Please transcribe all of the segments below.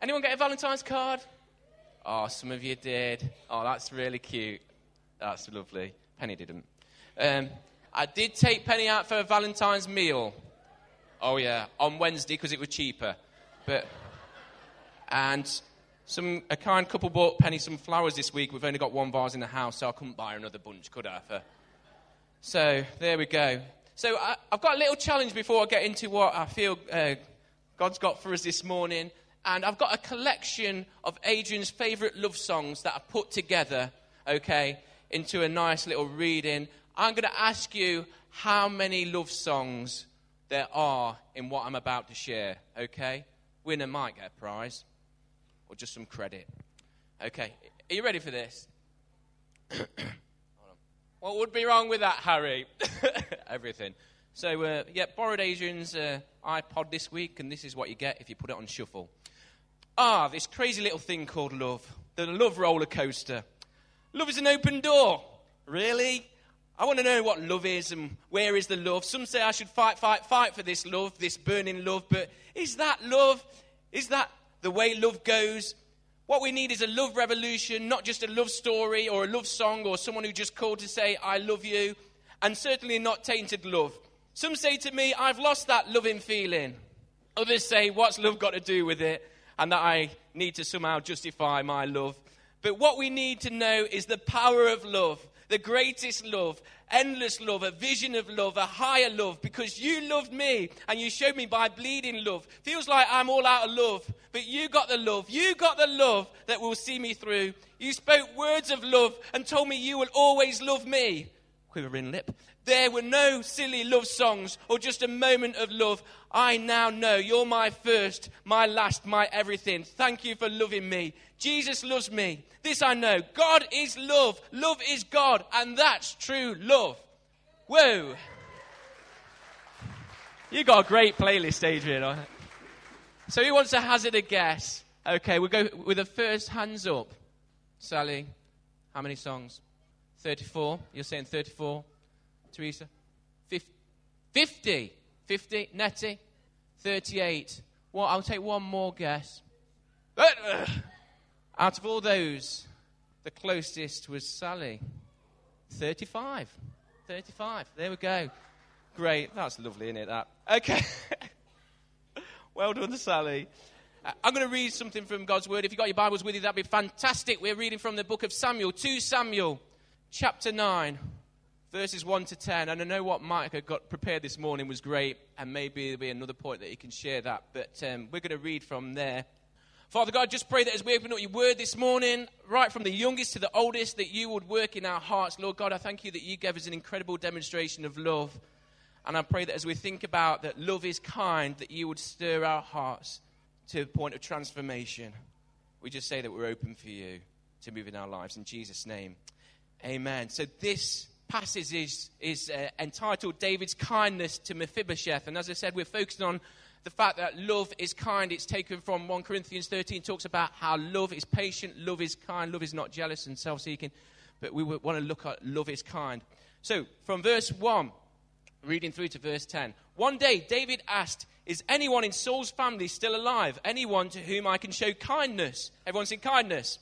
Anyone get a Valentine's card? Oh, some of you did. Oh, that's really cute. That's lovely. Penny didn't. Um, I did take Penny out for a Valentine's meal. Oh, yeah, on Wednesday because it was cheaper. But, and some, a kind couple bought Penny some flowers this week. We've only got one vase in the house, so I couldn't buy her another bunch, could I? For, so there we go. So I, have got a little challenge before I get into what I feel uh, God's got for us this morning. And I've got a collection of Adrian's favourite love songs that I've put together, okay, into a nice little reading. I'm going to ask you how many love songs there are in what I'm about to share, okay? Winner might get a prize or just some credit. Okay, are you ready for this? what would be wrong with that, Harry? Everything. So, uh, yeah, borrowed Adrian's uh, iPod this week, and this is what you get if you put it on shuffle. Ah, this crazy little thing called love. The love roller coaster. Love is an open door. Really? I want to know what love is and where is the love. Some say I should fight, fight, fight for this love, this burning love, but is that love? Is that the way love goes? What we need is a love revolution, not just a love story or a love song or someone who just called to say, I love you, and certainly not tainted love. Some say to me, I've lost that loving feeling. Others say, What's love got to do with it? And that I need to somehow justify my love. But what we need to know is the power of love the greatest love, endless love, a vision of love, a higher love, because you loved me and you showed me by bleeding love. Feels like I'm all out of love, but you got the love. You got the love that will see me through. You spoke words of love and told me you will always love me. Quivering lip. There were no silly love songs or just a moment of love. I now know you're my first, my last, my everything. Thank you for loving me. Jesus loves me. This I know. God is love. Love is God. And that's true love. Whoa. You got a great playlist, Adrian. So who wants to hazard a guess? Okay, we'll go with the first hands up. Sally, how many songs? 34. You're saying 34. Teresa? 50. 50. Nettie? 38. Well, I'll take one more guess. Out of all those, the closest was Sally. 35. 35. There we go. Great. That's lovely, isn't it? That. Okay. well done, Sally. Uh, I'm going to read something from God's Word. If you've got your Bibles with you, that'd be fantastic. We're reading from the book of Samuel, 2 Samuel, chapter 9 verses 1 to 10. And I know what Mike had got prepared this morning was great, and maybe there'll be another point that he can share that. But um, we're going to read from there. Father God, just pray that as we open up your word this morning, right from the youngest to the oldest, that you would work in our hearts. Lord God, I thank you that you gave us an incredible demonstration of love. And I pray that as we think about that love is kind, that you would stir our hearts to a point of transformation. We just say that we're open for you to move in our lives. In Jesus' name, amen. So this passage is, is uh, entitled David's Kindness to Mephibosheth. And as I said, we're focusing on the fact that love is kind. It's taken from 1 Corinthians 13, talks about how love is patient, love is kind, love is not jealous and self seeking. But we want to look at love is kind. So, from verse 1, reading through to verse 10. One day, David asked, Is anyone in Saul's family still alive? Anyone to whom I can show kindness? Everyone's in kindness.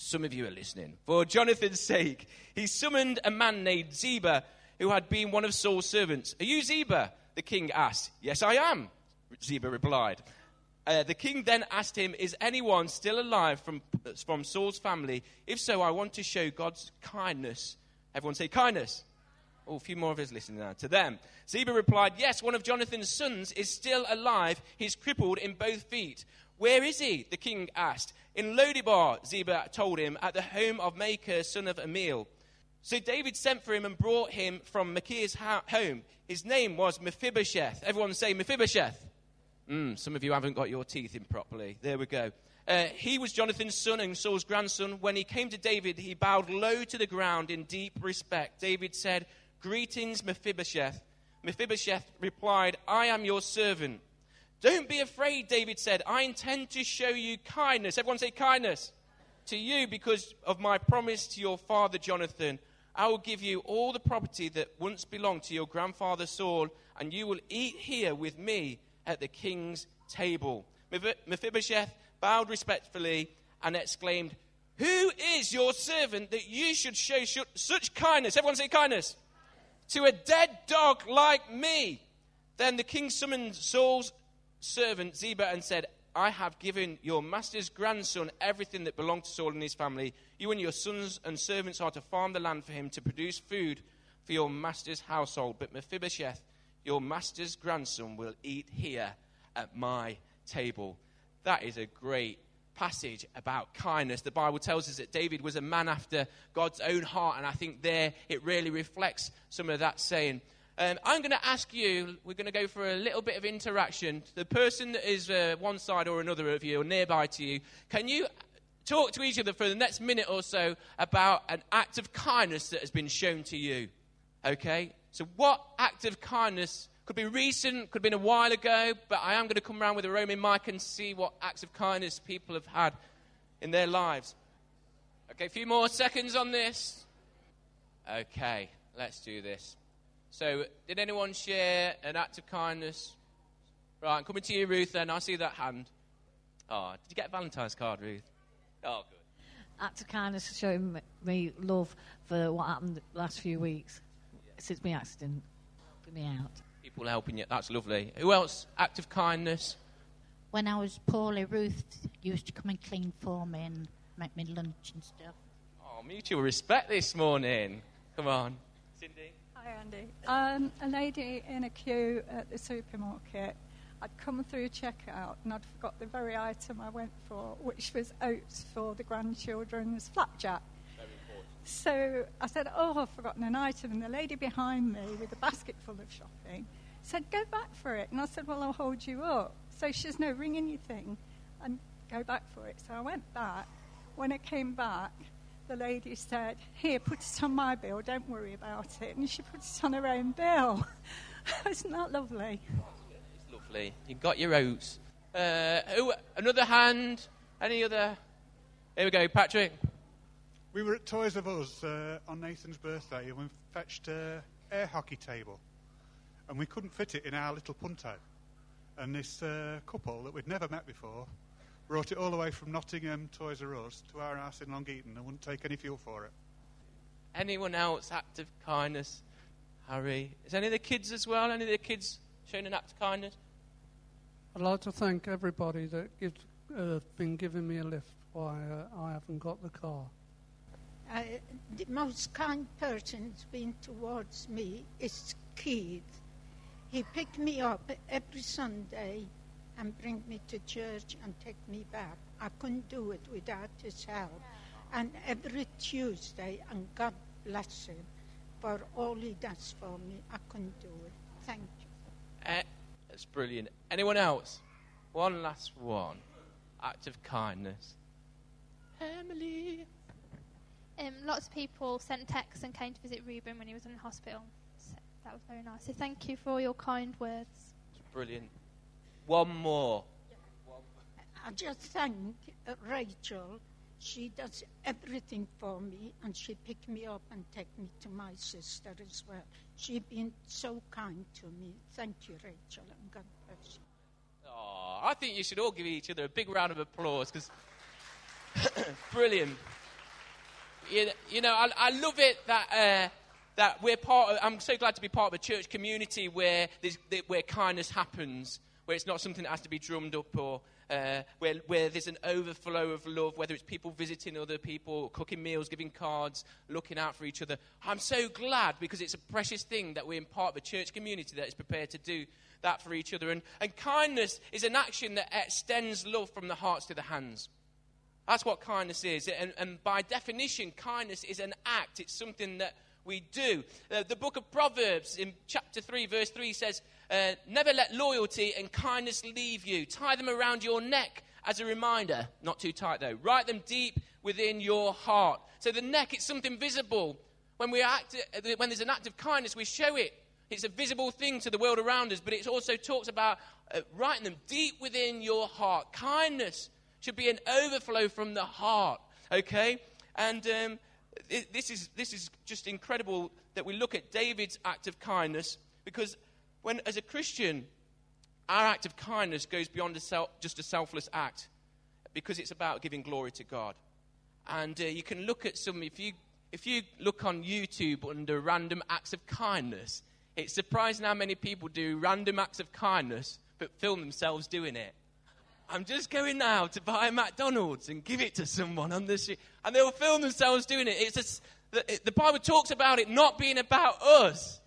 Some of you are listening. For Jonathan's sake, he summoned a man named Ziba, who had been one of Saul's servants. Are you Ziba? The king asked. Yes, I am, Ziba replied. Uh, the king then asked him, Is anyone still alive from, from Saul's family? If so, I want to show God's kindness. Everyone say kindness. Oh, a few more of us listening now. To them. Ziba replied, Yes, one of Jonathan's sons is still alive. He's crippled in both feet. Where is he? The king asked. In Lodebar, Ziba told him, at the home of Machir, son of Ammiel. So David sent for him and brought him from Machir's home. His name was Mephibosheth. Everyone say Mephibosheth. Mm, some of you haven't got your teeth in properly. There we go. Uh, he was Jonathan's son and Saul's grandson. When he came to David, he bowed low to the ground in deep respect. David said, Greetings, Mephibosheth. Mephibosheth replied, I am your servant. Don't be afraid, David said. I intend to show you kindness. Everyone say kindness. To you because of my promise to your father Jonathan. I will give you all the property that once belonged to your grandfather Saul, and you will eat here with me at the king's table. Mephibosheth bowed respectfully, and exclaimed, Who is your servant that you should show such kindness? Everyone say kindness. To a dead dog like me. Then the king summoned Saul's servant Ziba and said, I have given your master's grandson everything that belonged to Saul and his family. You and your sons and servants are to farm the land for him to produce food for your master's household. But Mephibosheth, your master's grandson, will eat here at my table. That is a great passage about kindness. The Bible tells us that David was a man after God's own heart, and I think there it really reflects some of that saying. Um, I'm going to ask you, we're going to go for a little bit of interaction. The person that is uh, one side or another of you or nearby to you, can you talk to each other for the next minute or so about an act of kindness that has been shown to you? Okay? So, what act of kindness could be recent, could have been a while ago, but I am going to come around with a roaming mic and see what acts of kindness people have had in their lives. Okay, a few more seconds on this. Okay, let's do this. So, did anyone share an act of kindness? Right, I'm coming to you, Ruth, then. I see that hand. Oh, did you get a Valentine's card, Ruth? Oh, good. Act of kindness showing me love for what happened the last few weeks yeah. since my accident. Helping me out. People helping you, that's lovely. Who else? Act of kindness? When I was poorly, Ruth used to come and clean for me and make me lunch and stuff. Oh, mutual respect this morning. Come on. Cindy? Hi, Andy. Um, a lady in a queue at the supermarket. I'd come through a checkout and I'd forgot the very item I went for, which was oats for the grandchildren's flapjack. So I said, Oh, I've forgotten an item. And the lady behind me with a basket full of shopping said, Go back for it. And I said, Well, I'll hold you up. So she says, No, ring anything and go back for it. So I went back. When I came back, the lady said, Here, put it on my bill, don't worry about it. And she put it on her own bill. Isn't that lovely? It's lovely. You got your oats. Uh, who, another hand? Any other? Here we go, Patrick. We were at Toys R Us uh, on Nathan's birthday and we fetched an air hockey table. And we couldn't fit it in our little punto. And this uh, couple that we'd never met before brought it all the way from Nottingham, Toys R Us, to our house in Long Eaton and wouldn't take any fuel for it. Anyone else act of kindness? Harry? Is any of the kids as well? Any of the kids showing an act of kindness? I'd like to thank everybody that has uh, been giving me a lift while uh, I haven't got the car. Uh, the most kind person has been towards me is Keith. He picked me up every Sunday and bring me to church and take me back. I couldn't do it without his help. And every Tuesday, and God bless him for all he does for me, I couldn't do it. Thank you. Uh, that's brilliant. Anyone else? One last one. Act of kindness. Emily. Um, lots of people sent texts and came to visit Ruben when he was in hospital. So that was very nice. So thank you for all your kind words. It's brilliant. One more. I just thank Rachel. She does everything for me, and she picked me up and take me to my sister as well. She's been so kind to me. Thank you, Rachel, and God bless you. Oh, I think you should all give each other a big round of applause because brilliant. You, you know, I, I, love it that. Uh, that we're part of, I'm so glad to be part of a church community where, where kindness happens where it's not something that has to be drummed up or uh, where, where there's an overflow of love, whether it's people visiting other people, cooking meals, giving cards, looking out for each other. I'm so glad because it's a precious thing that we're in part of a church community that is prepared to do that for each other. And, and kindness is an action that extends love from the hearts to the hands. That's what kindness is. And, and by definition, kindness is an act, it's something that we do. Uh, the book of Proverbs in chapter 3, verse 3 says, uh, Never let loyalty and kindness leave you. Tie them around your neck as a reminder. Not too tight, though. Write them deep within your heart. So the neck, it's something visible. When, we act, uh, when there's an act of kindness, we show it. It's a visible thing to the world around us, but it also talks about uh, writing them deep within your heart. Kindness should be an overflow from the heart, okay? And um, this, is, this is just incredible that we look at David's act of kindness because when, as a Christian, our act of kindness goes beyond a self, just a selfless act. because it's about giving glory to God. And uh, you can look at some, if you, if you look on YouTube under random acts of kindness, it's surprising how many people do random acts of kindness but film themselves doing it. I'm just going now to buy a McDonald's and give it to someone on the street. And they'll film themselves doing it. It's a, the, the Bible talks about it not being about us,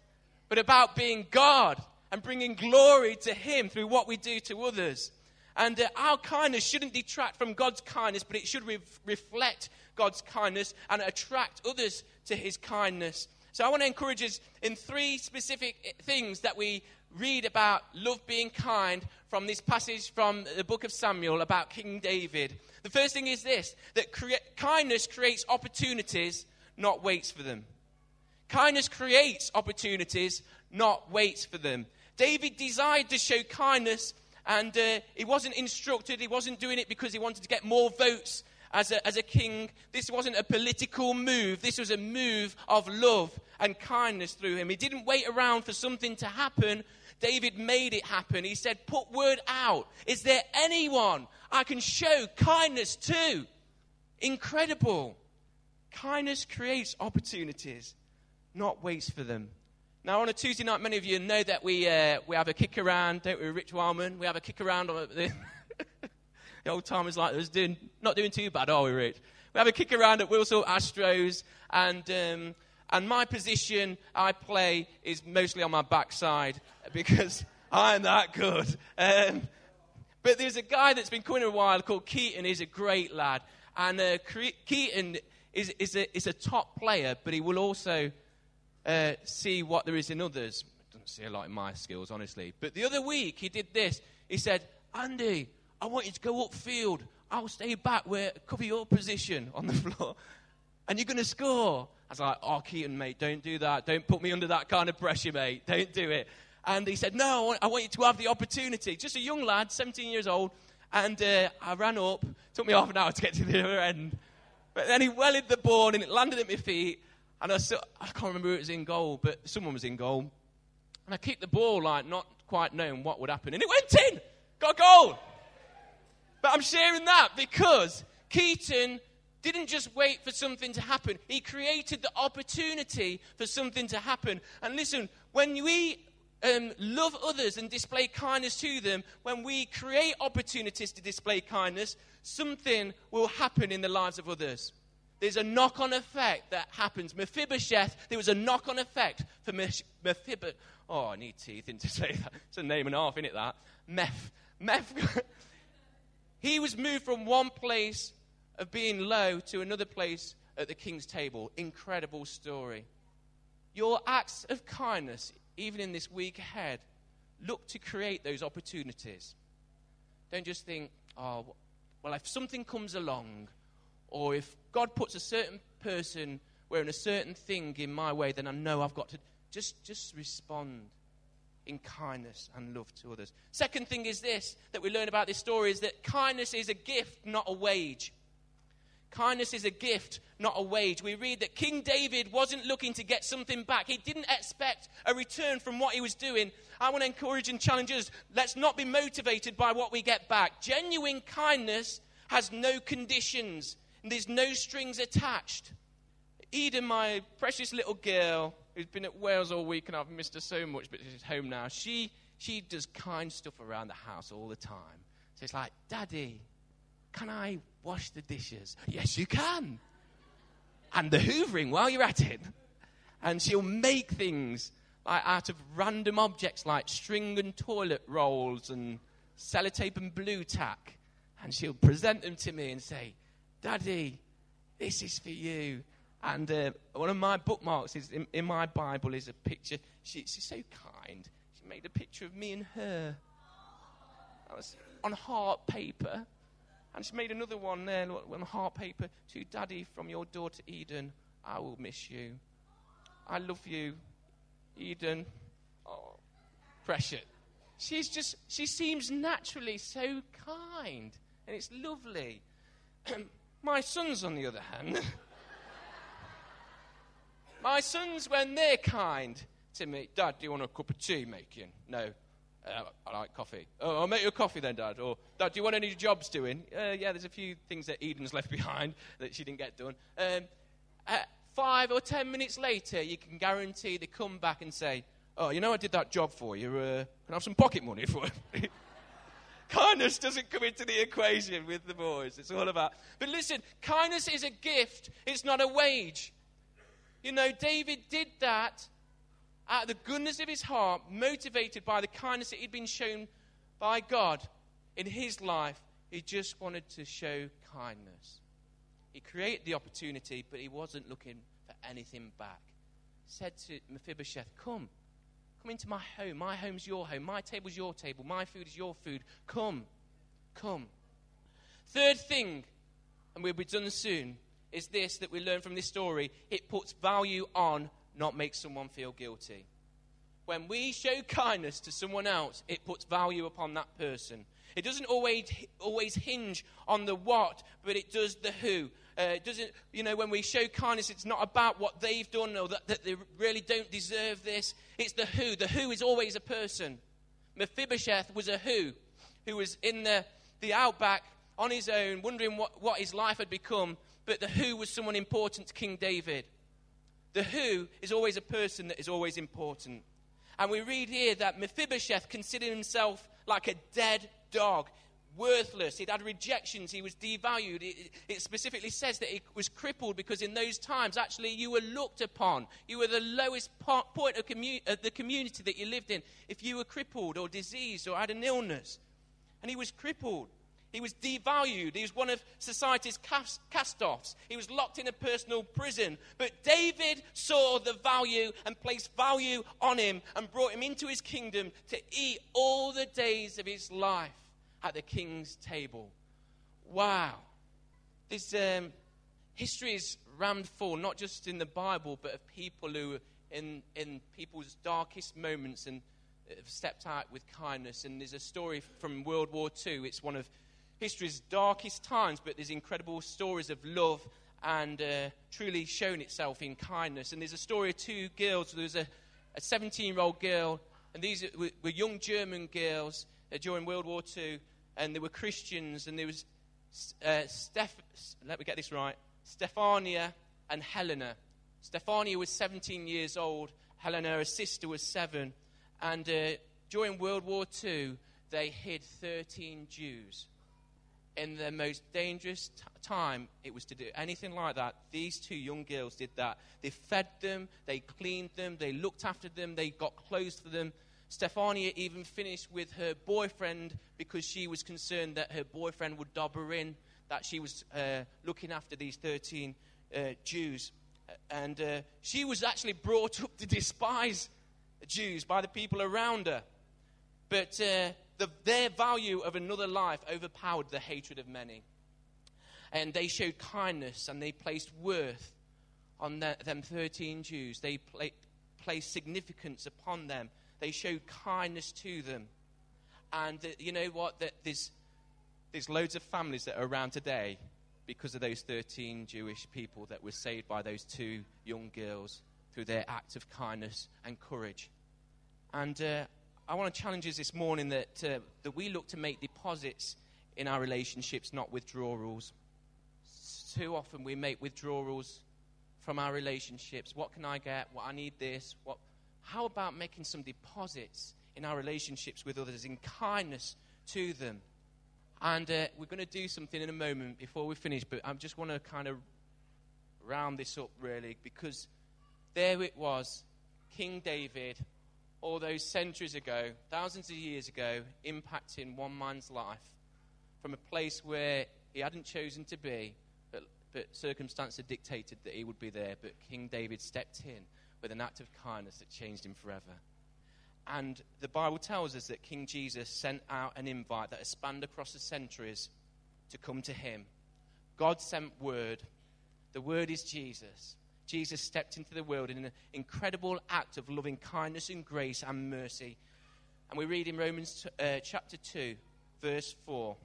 but about being God and bringing glory to Him through what we do to others. And uh, our kindness shouldn't detract from God's kindness, but it should re- reflect God's kindness and attract others to His kindness. So I want to encourage us in three specific uh, things that we read about love being kind from this passage from the book of Samuel about King David. The first thing is this that crea- kindness creates opportunities, not waits for them. Kindness creates opportunities, not waits for them. David desired to show kindness, and uh, he wasn't instructed, he wasn't doing it because he wanted to get more votes as a, as a king. This wasn't a political move, this was a move of love and kindness through him. He didn't wait around for something to happen. David made it happen. He said, Put word out. Is there anyone I can show kindness to? Incredible. Kindness creates opportunities, not waits for them. Now, on a Tuesday night, many of you know that we, uh, we have a kick around, don't we, Rich Wildman? We have a kick around on the, the old timers like us, doing, not doing too bad, are we, Rich? We have a kick around at Wilsall Astros, and, um, and my position I play is mostly on my backside because I'm that good. Um, but there's a guy that's been coming a while called Keaton. He's a great lad. And uh, Keaton is, is, a, is a top player, but he will also uh, see what there is in others. Doesn't see a lot in my skills, honestly. But the other week, he did this. He said, Andy, I want you to go upfield. I'll stay back where cover your position on the floor. And you're going to score. I was like, oh, Keaton, mate, don't do that. Don't put me under that kind of pressure, mate. Don't do it. And he said, no, I want, I want you to have the opportunity. Just a young lad, 17 years old. And uh, I ran up. Took me half an hour to get to the other end. But then he wellied the ball and it landed at my feet. And I, still, I can't remember who was in goal, but someone was in goal. And I kicked the ball, like, not quite knowing what would happen. And it went in! Got a goal! But I'm sharing that because Keaton didn't just wait for something to happen, he created the opportunity for something to happen. And listen, when we um, love others and display kindness to them, when we create opportunities to display kindness, something will happen in the lives of others. There's a knock on effect that happens. Mephibosheth, there was a knock on effect for Mephibosheth. Oh, I need teeth in to say that. It's a name and a half, isn't it, that? Meph. Meph. he was moved from one place of being low to another place at the king's table. Incredible story. Your acts of kindness, even in this week ahead, look to create those opportunities. Don't just think, oh, well, if something comes along, or if God puts a certain person wearing a certain thing in my way, then I know I've got to just, just respond in kindness and love to others. Second thing is this that we learn about this story is that kindness is a gift, not a wage. Kindness is a gift, not a wage. We read that King David wasn't looking to get something back. He didn't expect a return from what he was doing. I want to encourage and challenge us let's not be motivated by what we get back. Genuine kindness has no conditions, and there's no strings attached. Eden, my precious little girl, who's been at Wales all week and I've missed her so much, but she's home now, she, she does kind stuff around the house all the time. So it's like, Daddy, can I wash the dishes? Yes, you can. And the hoovering while you're at it. And she'll make things like out of random objects like string and toilet rolls and sellotape and Blu Tack. And she'll present them to me and say, Daddy, this is for you. And uh, one of my bookmarks is in, in, my Bible is a picture. She, she's so kind. She made a picture of me and her. That was on heart paper. And she made another one there on heart paper to Daddy from your daughter Eden. I will miss you. I love you, Eden. Oh, precious. She's just, she seems naturally so kind. And it's lovely. My sons, on the other hand, my sons, when they're kind to me, Dad, do you want a cup of tea making? No. Uh, I like coffee. Oh, I'll make you a coffee then, Dad. Or, Dad, do you want any jobs doing? Uh, yeah, there's a few things that Eden's left behind that she didn't get done. Um, uh, five or ten minutes later, you can guarantee they come back and say, Oh, you know, I did that job for you. Uh, can I have some pocket money for it? kindness doesn't come into the equation with the boys. It's all about. But listen, kindness is a gift, it's not a wage. You know, David did that out of the goodness of his heart, motivated by the kindness that he'd been shown by God in his life. He just wanted to show kindness. He created the opportunity, but he wasn't looking for anything back. Said to Mephibosheth, Come, come into my home. My home's your home. My table's your table. My food is your food. Come, come. Third thing, and we'll be done soon, is this that we learn from this story. It puts value on, not makes someone feel guilty. When we show kindness to someone else, it puts value upon that person. It doesn't always, always hinge on the what, but it does the who. Uh, it doesn't, you know, when we show kindness, it's not about what they've done or that, that they really don't deserve this. It's the who. The who is always a person. Mephibosheth was a who, who was in the, the outback on his own, wondering what, what his life had become. But the who was someone important to King David. The who is always a person that is always important. And we read here that Mephibosheth considered himself like a dead dog, worthless. He'd had rejections. He was devalued. It, it, specifically says that he was crippled because in those times, actually, you were looked upon. You were the lowest part, point of, commu- of the community that you lived in if you were crippled or diseased or had an illness. And he was crippled. He was devalued. He was one of society's cast offs. He was locked in a personal prison. But David saw the value and placed value on him and brought him into his kingdom to eat all the days of his life at the king's table. Wow. This um, history is rammed full, not just in the Bible, but of people who, in, in people's darkest moments, and have stepped out with kindness. And there's a story from World War II. It's one of history's darkest times, but there's incredible stories of love and uh, truly shown itself in kindness. And there's a story of two girls. There was a 17 year old girl, and these were, young German girls uh, during World War II, and there were Christians, and there was uh, Steph, let me get this right, Stefania and Helena. Stefania was 17 years old, Helena, her sister, was seven, and uh, during World War II, they hid 13 Jews in the most dangerous t- time it was to do anything like that, these two young girls did that. They fed them, they cleaned them, they looked after them, they got clothes for them. Stefania even finished with her boyfriend because she was concerned that her boyfriend would dob her in, that she was uh, looking after these 13 uh, Jews. And uh, she was actually brought up to despise Jews by the people around her. But uh, the, their value of another life overpowered the hatred of many. And they showed kindness and they placed worth on the, them 13 Jews. They placed significance upon them. They showed kindness to them. And uh, you know what? That there's, there's loads of families that are around today because of those 13 Jewish people that were saved by those two young girls through their act of kindness and courage. And uh, I want to challenge us this morning that, uh, that we look to make deposits in our relationships, not withdrawals. Too often we make withdrawals from our relationships. What can I get? What I need this. What? How about making some deposits in our relationships with others in kindness to them? And uh, we're going to do something in a moment before we finish, but I just want to kind of round this up really because there it was King David all those centuries ago, thousands of years ago, impacting one man's life from a place where he hadn't chosen to be, but, but circumstance had dictated that he would be there. But King David stepped in with an act of kindness that changed him forever. And the Bible tells us that King Jesus sent out an invite that has spanned across the centuries to come to him. God sent word. The word is Jesus. Jesus stepped into the world in an incredible act of loving kindness and grace and mercy. And we read in Romans uh, chapter 2, verse 4,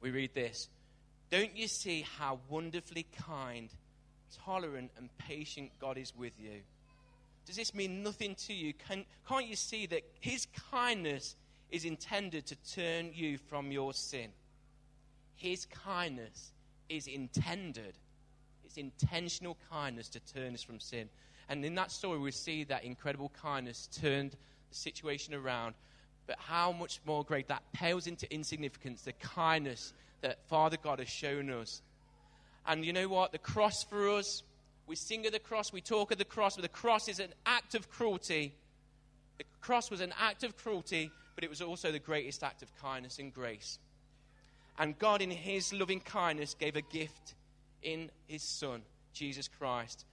we read this Don't you see how wonderfully kind, tolerant, and patient God is with you? Does this mean nothing to you? Can, can't you see that His kindness is intended to turn you from your sin. His kindness is intended. It's intentional kindness to turn us from sin. And in that story, we see that incredible kindness turned the situation around. But how much more great that pales into insignificance, the kindness that Father God has shown us. And you know what? The cross for us, we sing of the cross, we talk of the cross, but the cross is an act of cruelty. The cross was an act of cruelty, but it was also the greatest act of kindness and grace. And God, in His loving kindness, gave a gift in His Son, Jesus Christ.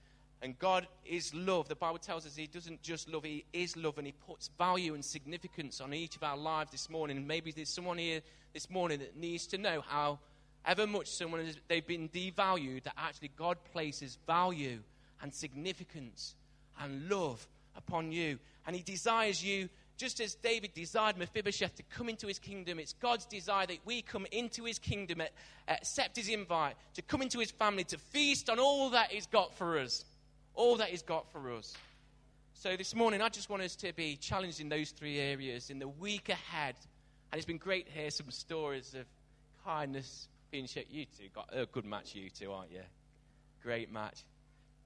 And God is love. The Bible tells us He doesn't just love, He is love, and He puts value and significance on each of our lives this morning. And maybe there's someone here this morning that needs to know how, ever much someone has, they've been devalued, that actually God places value and significance and love upon you. And He desires you just as David desired Mephibosheth to come into his kingdom, it's God's desire that we come into his kingdom, accept his invite, to come into his family, to feast on all that he's got for us. All that he's got for us. So this morning, I just want us to be challenged in those three areas in the week ahead. And it's been great to hear some stories of kindness You two got a good match, you two, aren't you? Great match.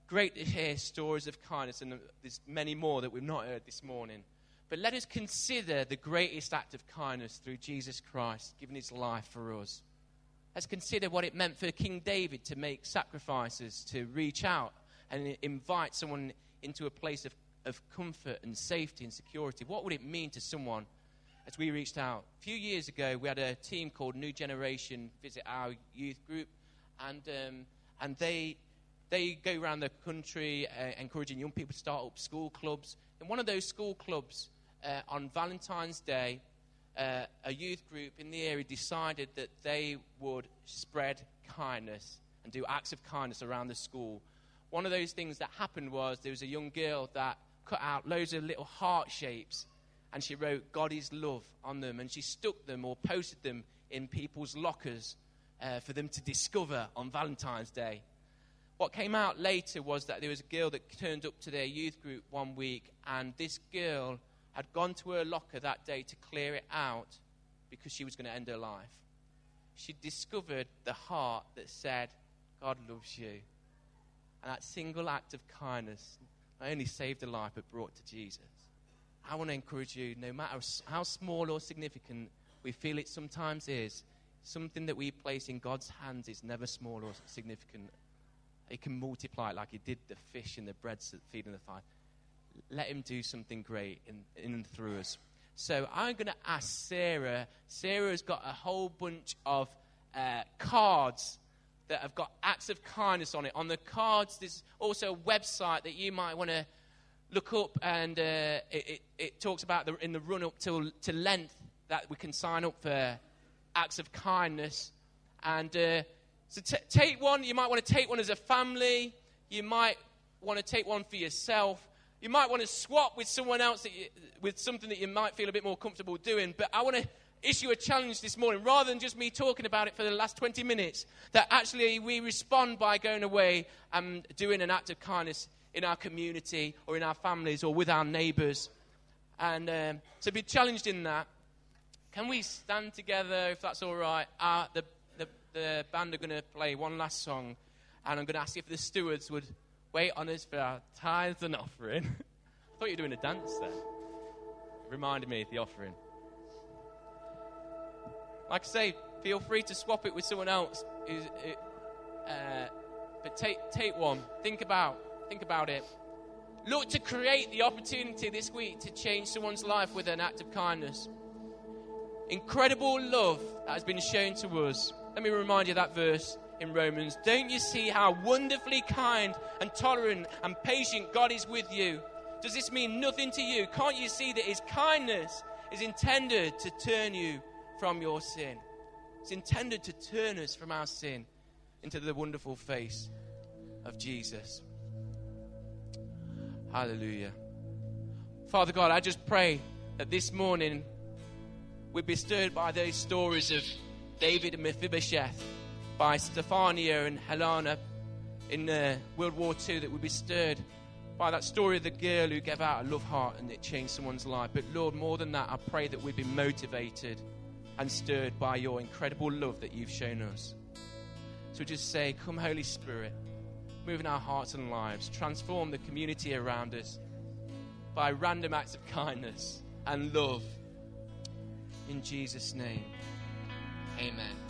Great to hear stories of kindness, and there's many more that we've not heard this morning. But let us consider the greatest act of kindness through Jesus Christ, giving his life for us. Let's consider what it meant for King David to make sacrifices, to reach out and invite someone into a place of, of comfort and safety and security. What would it mean to someone as we reached out? A few years ago, we had a team called New Generation visit our youth group, and, um, and they, they go around the country uh, encouraging young people to start up school clubs. In one of those school clubs, uh, on Valentine's Day, uh, a youth group in the area decided that they would spread kindness and do acts of kindness around the school. One of those things that happened was there was a young girl that cut out loads of little heart shapes and she wrote God is love on them and she stuck them or posted them in people's lockers uh, for them to discover on Valentine's Day. What came out later was that there was a girl that turned up to their youth group one week and this girl had gone to her locker that day to clear it out because she was going to end her life. She discovered the heart that said, God loves you. And that single act of kindness not only saved a life but brought to Jesus. I want to encourage you, no matter how small or significant we feel it sometimes is, something that we place in God's hands is never small or significant. It can multiply like he did the fish and the bread feeding the five let him do something great in, in and through us. So I'm going to ask Sarah. Sarah's got a whole bunch of uh, cards that have got acts of kindness on it. On the cards, there's also a website that you might want to look up, and uh, it, it, it, talks about the, in the run up to, to Lent that we can sign up for acts of kindness. And uh, so t- take one. You might want to take one as a family. You might want to take one for yourself. You might want to swap with someone else you, with something that you might feel a bit more comfortable doing. But I want to issue a challenge this morning, rather than just me talking about it for the last 20 minutes, that actually we respond by going away and doing an act of kindness in our community or in our families or with our neighbours. And um, to be challenged in that, can we stand together if that's all right? Uh, the, the, the band are going to play one last song, and I'm going to ask if the stewards would wait on us for our tithes and offering. I thought you were doing a dance then. Reminded me of the offering. Like I say, feel free to swap it with someone else. Uh, but take, take one. Think about, think about it. Look to create the opportunity this week to change someone's life with an act of kindness. Incredible love that has been shown to us. Let me remind you that verse in Romans. Don't you see how wonderfully kind and tolerant and patient God is with you? Does this mean nothing to you? Can't you see that His kindness is intended to turn you from your sin? It's intended to turn us from our sin into the wonderful face of Jesus. Hallelujah. Father God, I just pray that this morning we'd be stirred by those stories of David and Mephibosheth by Stefania and Helena in uh, World War II that we'd be stirred by that story of the girl who gave out a love heart and it changed someone's life. But Lord, more than that, I pray that we'd be motivated and stirred by your incredible love that you've shown us. So just say, Come, Holy Spirit, move in our hearts and lives, transform the community around us by random acts of kindness and love. In Jesus' name, amen.